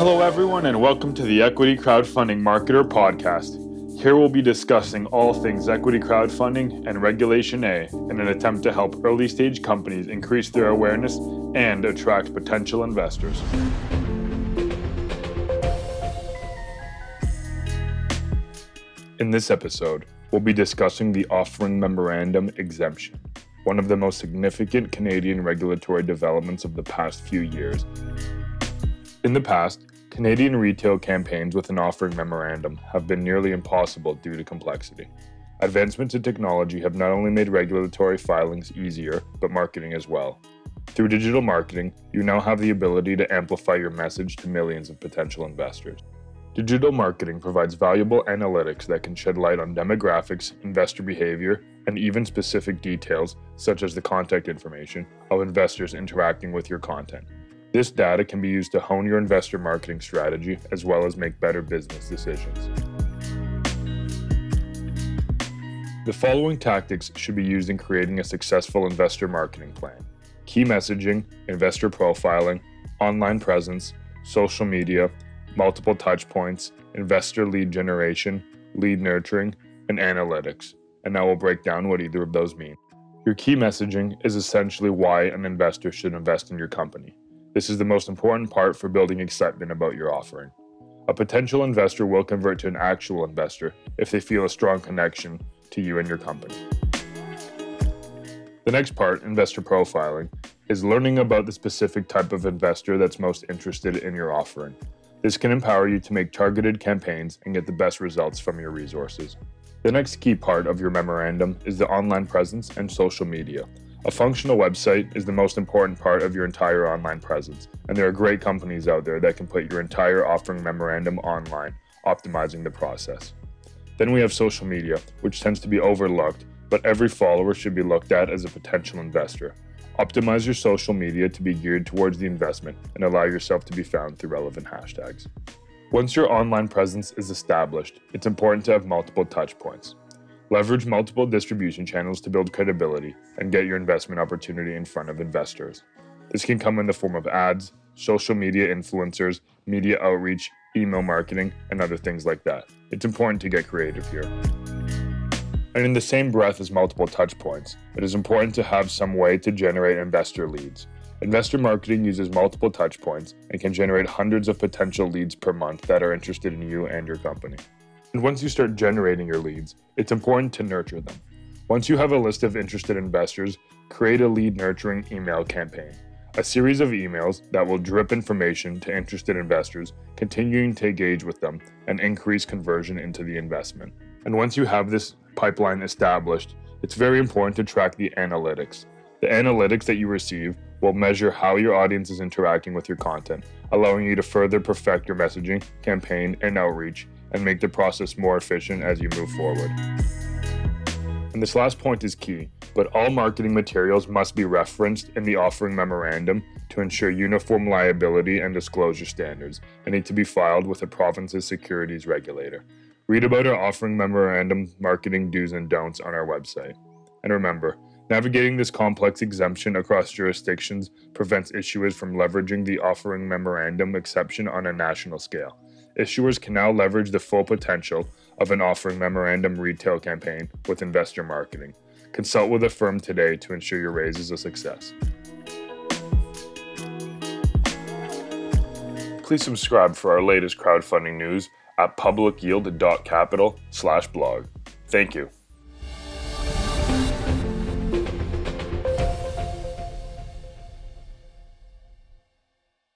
Hello, everyone, and welcome to the Equity Crowdfunding Marketer Podcast. Here we'll be discussing all things equity crowdfunding and Regulation A in an attempt to help early stage companies increase their awareness and attract potential investors. In this episode, we'll be discussing the Offering Memorandum Exemption, one of the most significant Canadian regulatory developments of the past few years. In the past, Canadian retail campaigns with an offering memorandum have been nearly impossible due to complexity. Advancements in technology have not only made regulatory filings easier, but marketing as well. Through digital marketing, you now have the ability to amplify your message to millions of potential investors. Digital marketing provides valuable analytics that can shed light on demographics, investor behavior, and even specific details, such as the contact information, of investors interacting with your content. This data can be used to hone your investor marketing strategy as well as make better business decisions. The following tactics should be used in creating a successful investor marketing plan key messaging, investor profiling, online presence, social media, multiple touchpoints, investor lead generation, lead nurturing, and analytics. And now we'll break down what either of those mean. Your key messaging is essentially why an investor should invest in your company. This is the most important part for building excitement about your offering. A potential investor will convert to an actual investor if they feel a strong connection to you and your company. The next part, investor profiling, is learning about the specific type of investor that's most interested in your offering. This can empower you to make targeted campaigns and get the best results from your resources. The next key part of your memorandum is the online presence and social media. A functional website is the most important part of your entire online presence, and there are great companies out there that can put your entire offering memorandum online, optimizing the process. Then we have social media, which tends to be overlooked, but every follower should be looked at as a potential investor. Optimize your social media to be geared towards the investment and allow yourself to be found through relevant hashtags. Once your online presence is established, it's important to have multiple touch points. Leverage multiple distribution channels to build credibility and get your investment opportunity in front of investors. This can come in the form of ads, social media influencers, media outreach, email marketing, and other things like that. It's important to get creative here. And in the same breath as multiple touch points, it is important to have some way to generate investor leads. Investor marketing uses multiple touch points and can generate hundreds of potential leads per month that are interested in you and your company. And once you start generating your leads, it's important to nurture them. Once you have a list of interested investors, create a lead nurturing email campaign. A series of emails that will drip information to interested investors, continuing to engage with them and increase conversion into the investment. And once you have this pipeline established, it's very important to track the analytics. The analytics that you receive will measure how your audience is interacting with your content, allowing you to further perfect your messaging, campaign, and outreach and make the process more efficient as you move forward. And this last point is key, but all marketing materials must be referenced in the offering memorandum to ensure uniform liability and disclosure standards and need to be filed with the province's securities regulator. Read about our offering memorandum marketing do's and don'ts on our website. And remember, navigating this complex exemption across jurisdictions prevents issuers from leveraging the offering memorandum exception on a national scale issuers can now leverage the full potential of an offering memorandum retail campaign with investor marketing. Consult with a firm today to ensure your raise is a success. Please subscribe for our latest crowdfunding news at publicyield.capital/blog. Thank you.